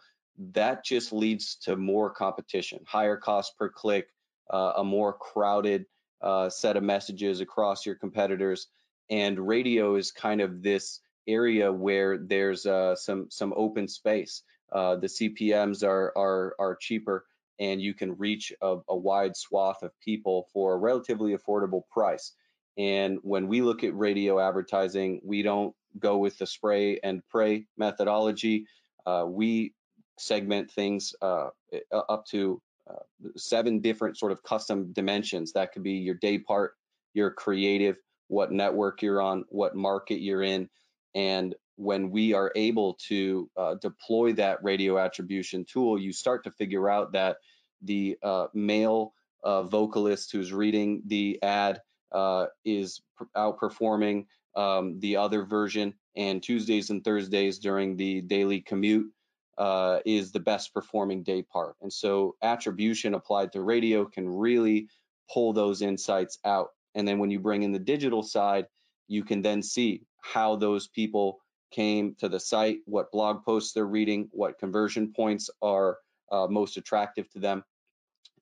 that just leads to more competition, higher cost per click, uh, a more crowded uh, set of messages across your competitors, and radio is kind of this area where there's uh, some some open space. The CPMS are are are cheaper, and you can reach a, a wide swath of people for a relatively affordable price. And when we look at radio advertising, we don't go with the spray and pray methodology. Uh, we segment things uh, up to uh, seven different sort of custom dimensions. That could be your day part, your creative, what network you're on, what market you're in, and when we are able to uh, deploy that radio attribution tool, you start to figure out that the uh, male uh, vocalist who's reading the ad uh, is outperforming um, the other version, and Tuesdays and Thursdays during the daily commute uh, is the best performing day part. And so attribution applied to radio can really pull those insights out. And then when you bring in the digital side, you can then see how those people came to the site, what blog posts they're reading, what conversion points are uh, most attractive to them.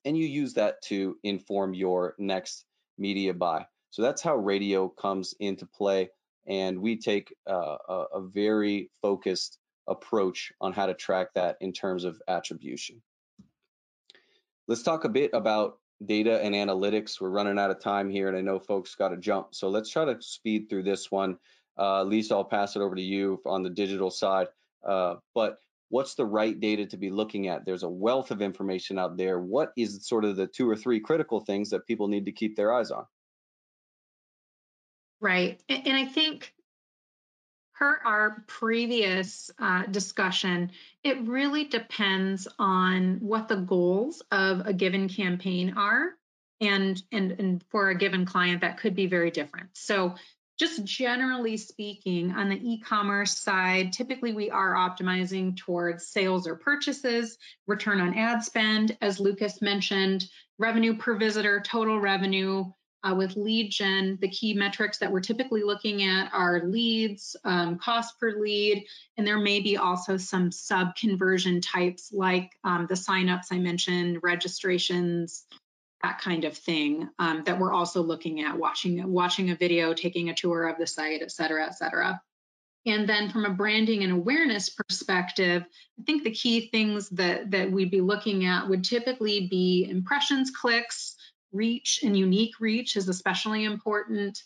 And you use that to inform your next media buy. So that's how radio comes into play. And we take uh, a, a very focused approach on how to track that in terms of attribution. Let's talk a bit about data and analytics. We're running out of time here, and I know folks got to jump. So let's try to speed through this one. Uh, Lisa, I'll pass it over to you on the digital side. Uh, but what's the right data to be looking at? There's a wealth of information out there. What is sort of the two or three critical things that people need to keep their eyes on? Right. And I think per our previous uh, discussion, it really depends on what the goals of a given campaign are. And, and, and for a given client, that could be very different. So, just generally speaking, on the e commerce side, typically we are optimizing towards sales or purchases, return on ad spend, as Lucas mentioned, revenue per visitor, total revenue, uh, with lead gen, the key metrics that we're typically looking at are leads, um, cost per lead, and there may be also some sub conversion types like um, the signups I mentioned, registrations, that kind of thing um, that we're also looking at watching watching a video, taking a tour of the site, et cetera, et cetera. And then from a branding and awareness perspective, I think the key things that, that we'd be looking at would typically be impressions, clicks, reach and unique reach is especially important.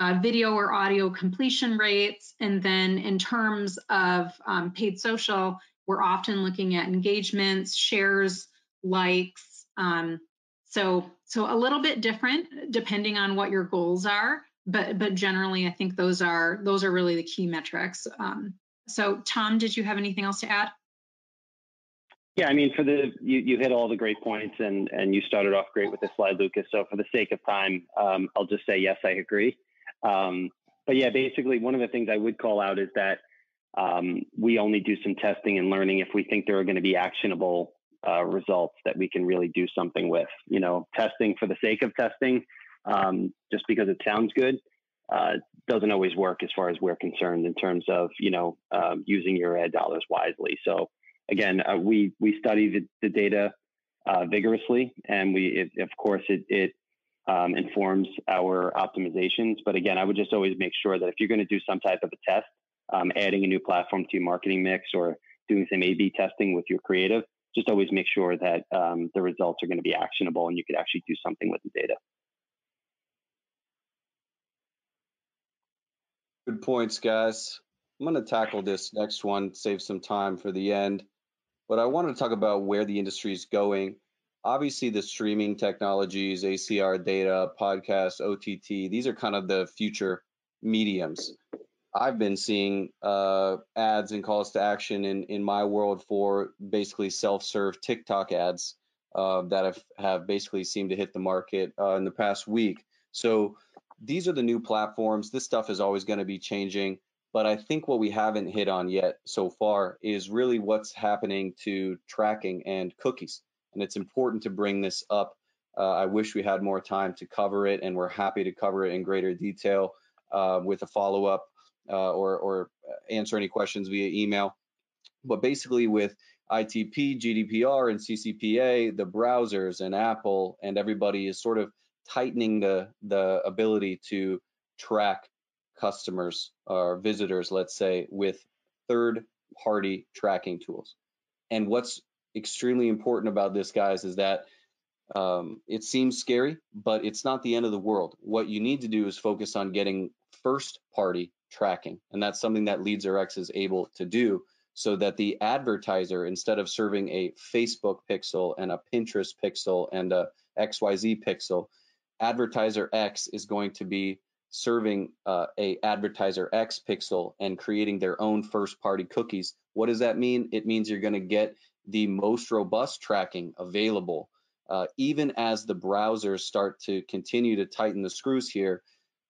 Uh, video or audio completion rates. And then in terms of um, paid social, we're often looking at engagements, shares, likes. Um, so, so a little bit different depending on what your goals are, but but generally, I think those are those are really the key metrics. Um, so, Tom, did you have anything else to add? Yeah, I mean, for the you, you hit all the great points, and and you started off great with the slide, Lucas. So for the sake of time, um, I'll just say yes, I agree. Um, but yeah, basically, one of the things I would call out is that um, we only do some testing and learning if we think there are going to be actionable uh, results that we can really do something with. You know, testing for the sake of testing, um, just because it sounds good, uh, doesn't always work as far as we're concerned in terms of you know um, using your ad dollars wisely. So again, uh, we we study the, the data uh, vigorously, and we it, of course it it um, informs our optimizations. But again, I would just always make sure that if you're going to do some type of a test, um, adding a new platform to your marketing mix or doing some A/B testing with your creative, just always make sure that um, the results are going to be actionable and you could actually do something with the data. Good points, guys. I'm going to tackle this next one, save some time for the end but I wanted to talk about where the industry is going. Obviously, the streaming technologies, ACR data, podcasts, OTT, these are kind of the future mediums. I've been seeing uh, ads and calls to action in, in my world for basically self serve TikTok ads uh, that have, have basically seemed to hit the market uh, in the past week. So these are the new platforms. This stuff is always going to be changing. But I think what we haven't hit on yet so far is really what's happening to tracking and cookies. And it's important to bring this up. Uh, I wish we had more time to cover it, and we're happy to cover it in greater detail uh, with a follow up uh, or, or answer any questions via email. But basically, with ITP, GDPR, and CCPA, the browsers and Apple and everybody is sort of tightening the the ability to track customers or visitors, let's say, with third party tracking tools. And what's extremely important about this, guys, is that um, it seems scary, but it's not the end of the world. What you need to do is focus on getting first party tracking. And that's something that LeadsRx is able to do so that the advertiser, instead of serving a Facebook pixel and a Pinterest pixel and a XYZ pixel, advertiser X is going to be serving uh, a advertiser X pixel and creating their own first party cookies. What does that mean? It means you're going to get the most robust tracking available uh, even as the browsers start to continue to tighten the screws here,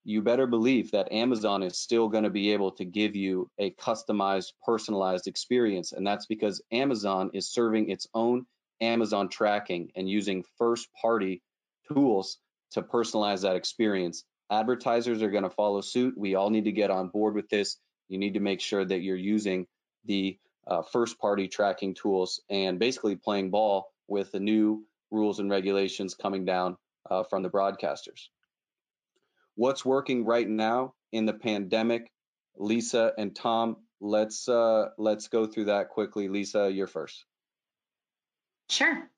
you better believe that Amazon is still going to be able to give you a customized, personalized experience. And that's because Amazon is serving its own Amazon tracking and using first party tools to personalize that experience. Advertisers are going to follow suit. We all need to get on board with this. You need to make sure that you're using the uh, first party tracking tools and basically playing ball with the new rules and regulations coming down uh, from the broadcasters. What's working right now in the pandemic? Lisa and Tom, let's uh, let's go through that quickly. Lisa, you're first. Sure.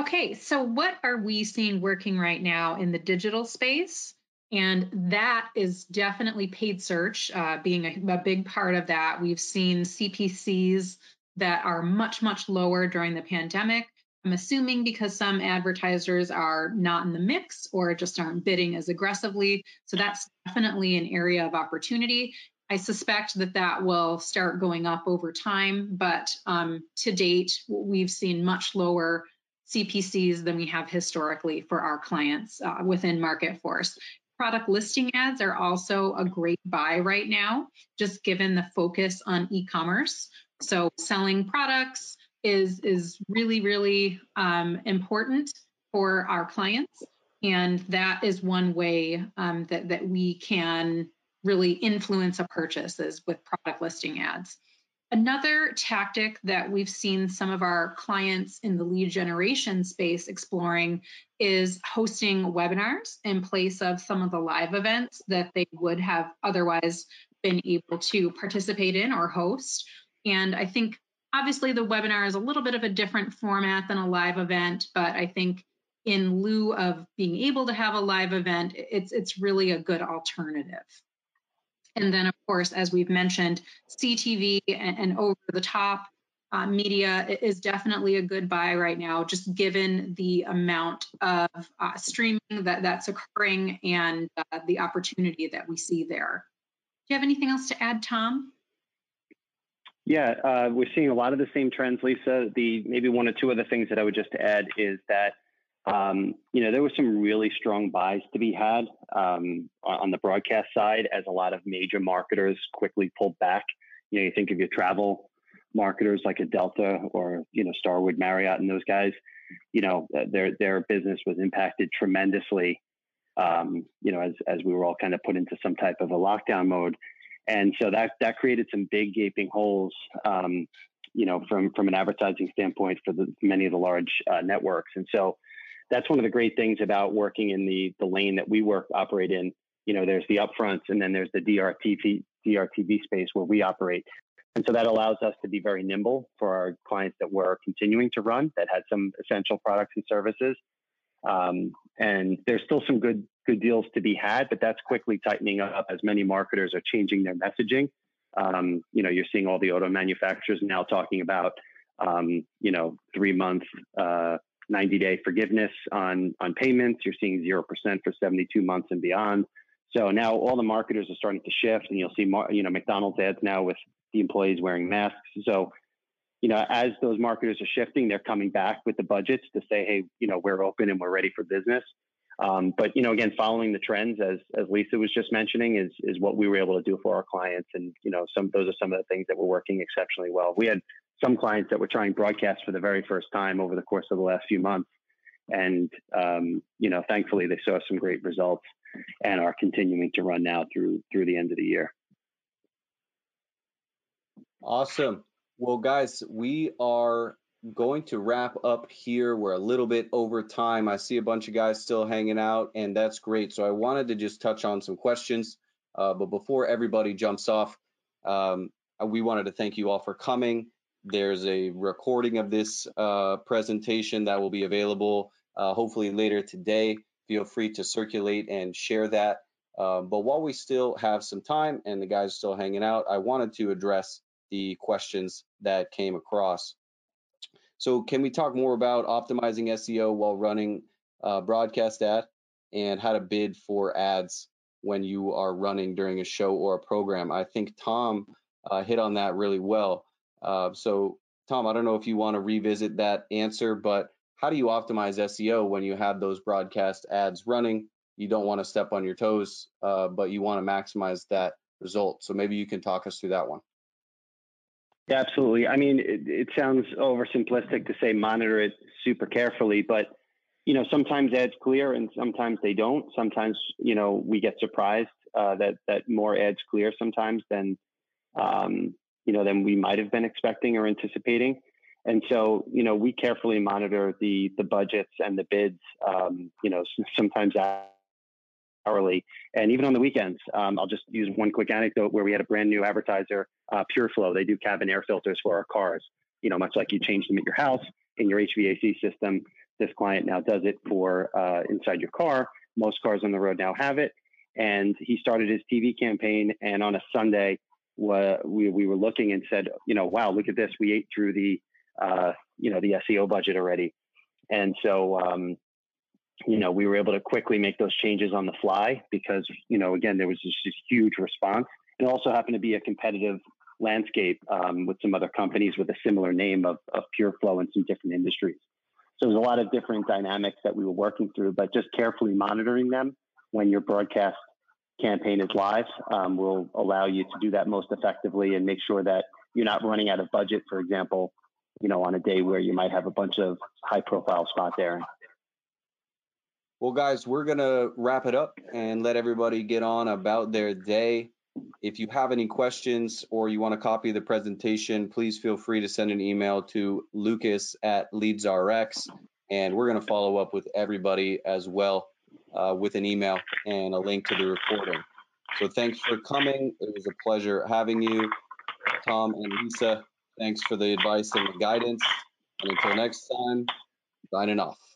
Okay, so what are we seeing working right now in the digital space? And that is definitely paid search uh, being a, a big part of that. We've seen CPCs that are much, much lower during the pandemic. I'm assuming because some advertisers are not in the mix or just aren't bidding as aggressively. So that's definitely an area of opportunity. I suspect that that will start going up over time, but um, to date, we've seen much lower CPCs than we have historically for our clients uh, within Market Force. Product listing ads are also a great buy right now, just given the focus on e-commerce. So selling products is is really really um, important for our clients, and that is one way um, that that we can really influence a purchase is with product listing ads. Another tactic that we've seen some of our clients in the lead generation space exploring is hosting webinars in place of some of the live events that they would have otherwise been able to participate in or host. And I think obviously the webinar is a little bit of a different format than a live event, but I think in lieu of being able to have a live event, it's it's really a good alternative. And then, of course, as we've mentioned, CTV and, and over the top uh, media is definitely a good buy right now, just given the amount of uh, streaming that, that's occurring and uh, the opportunity that we see there. Do you have anything else to add, Tom? Yeah, uh, we're seeing a lot of the same trends, Lisa. The maybe one or two other things that I would just add is that um, you know, there were some really strong buys to be had um, on the broadcast side as a lot of major marketers quickly pulled back. You know, you think of your travel marketers like a Delta or you know Starwood, Marriott, and those guys. You know, their their business was impacted tremendously. Um, you know, as as we were all kind of put into some type of a lockdown mode, and so that that created some big gaping holes. Um, you know, from from an advertising standpoint for the many of the large uh, networks, and so that's one of the great things about working in the the lane that we work operate in. You know, there's the upfronts and then there's the DRTV DRTV space where we operate. And so that allows us to be very nimble for our clients that we're continuing to run that had some essential products and services. Um, and there's still some good good deals to be had, but that's quickly tightening up as many marketers are changing their messaging. Um, you know, you're seeing all the auto manufacturers now talking about, um, you know, three month uh, 90 day forgiveness on on payments. You're seeing zero percent for 72 months and beyond. So now all the marketers are starting to shift, and you'll see more, you know McDonald's ads now with the employees wearing masks. So you know as those marketers are shifting, they're coming back with the budgets to say, hey, you know we're open and we're ready for business. Um, but you know, again, following the trends as as Lisa was just mentioning is is what we were able to do for our clients, and you know, some those are some of the things that were working exceptionally well. We had some clients that were trying broadcast for the very first time over the course of the last few months. And, um, you know, thankfully they saw some great results and are continuing to run now through, through the end of the year. Awesome. Well, guys, we are going to wrap up here. We're a little bit over time. I see a bunch of guys still hanging out, and that's great. So I wanted to just touch on some questions. Uh, but before everybody jumps off, um, we wanted to thank you all for coming. There's a recording of this uh, presentation that will be available uh, hopefully later today. Feel free to circulate and share that. Uh, but while we still have some time and the guys are still hanging out, I wanted to address the questions that came across. So, can we talk more about optimizing SEO while running uh, broadcast ad and how to bid for ads when you are running during a show or a program? I think Tom uh, hit on that really well. Uh, so, Tom, I don't know if you want to revisit that answer, but how do you optimize SEO when you have those broadcast ads running? You don't want to step on your toes, uh, but you want to maximize that result. So maybe you can talk us through that one. Yeah, absolutely. I mean, it, it sounds oversimplistic to say monitor it super carefully, but you know, sometimes ads clear and sometimes they don't. Sometimes, you know, we get surprised uh, that that more ads clear sometimes than um, you know than we might have been expecting or anticipating. And so, you know, we carefully monitor the the budgets and the bids. Um, you know, sometimes hourly, and even on the weekends. Um, I'll just use one quick anecdote where we had a brand new advertiser, uh, PureFlow. They do cabin air filters for our cars. You know, much like you change them at your house in your HVAC system. This client now does it for uh, inside your car. Most cars on the road now have it. And he started his TV campaign, and on a Sunday, we, we were looking and said, you know, wow, look at this. We ate through the, uh, you know, the SEO budget already. And so, um, you know, we were able to quickly make those changes on the fly because, you know, again, there was just this huge response. It also happened to be a competitive landscape um, with some other companies with a similar name of, of PureFlow in some different industries. So there's a lot of different dynamics that we were working through, but just carefully monitoring them when your broadcast campaign is live um, will allow you to do that most effectively and make sure that you're not running out of budget, for example, you know, on a day where you might have a bunch of high profile spot there. Well, guys, we're going to wrap it up and let everybody get on about their day. If you have any questions or you want to copy the presentation, please feel free to send an email to lucas at leadsrx. And we're going to follow up with everybody as well uh, with an email and a link to the recording. So thanks for coming. It was a pleasure having you. Tom and Lisa, thanks for the advice and the guidance. And until next time, signing off.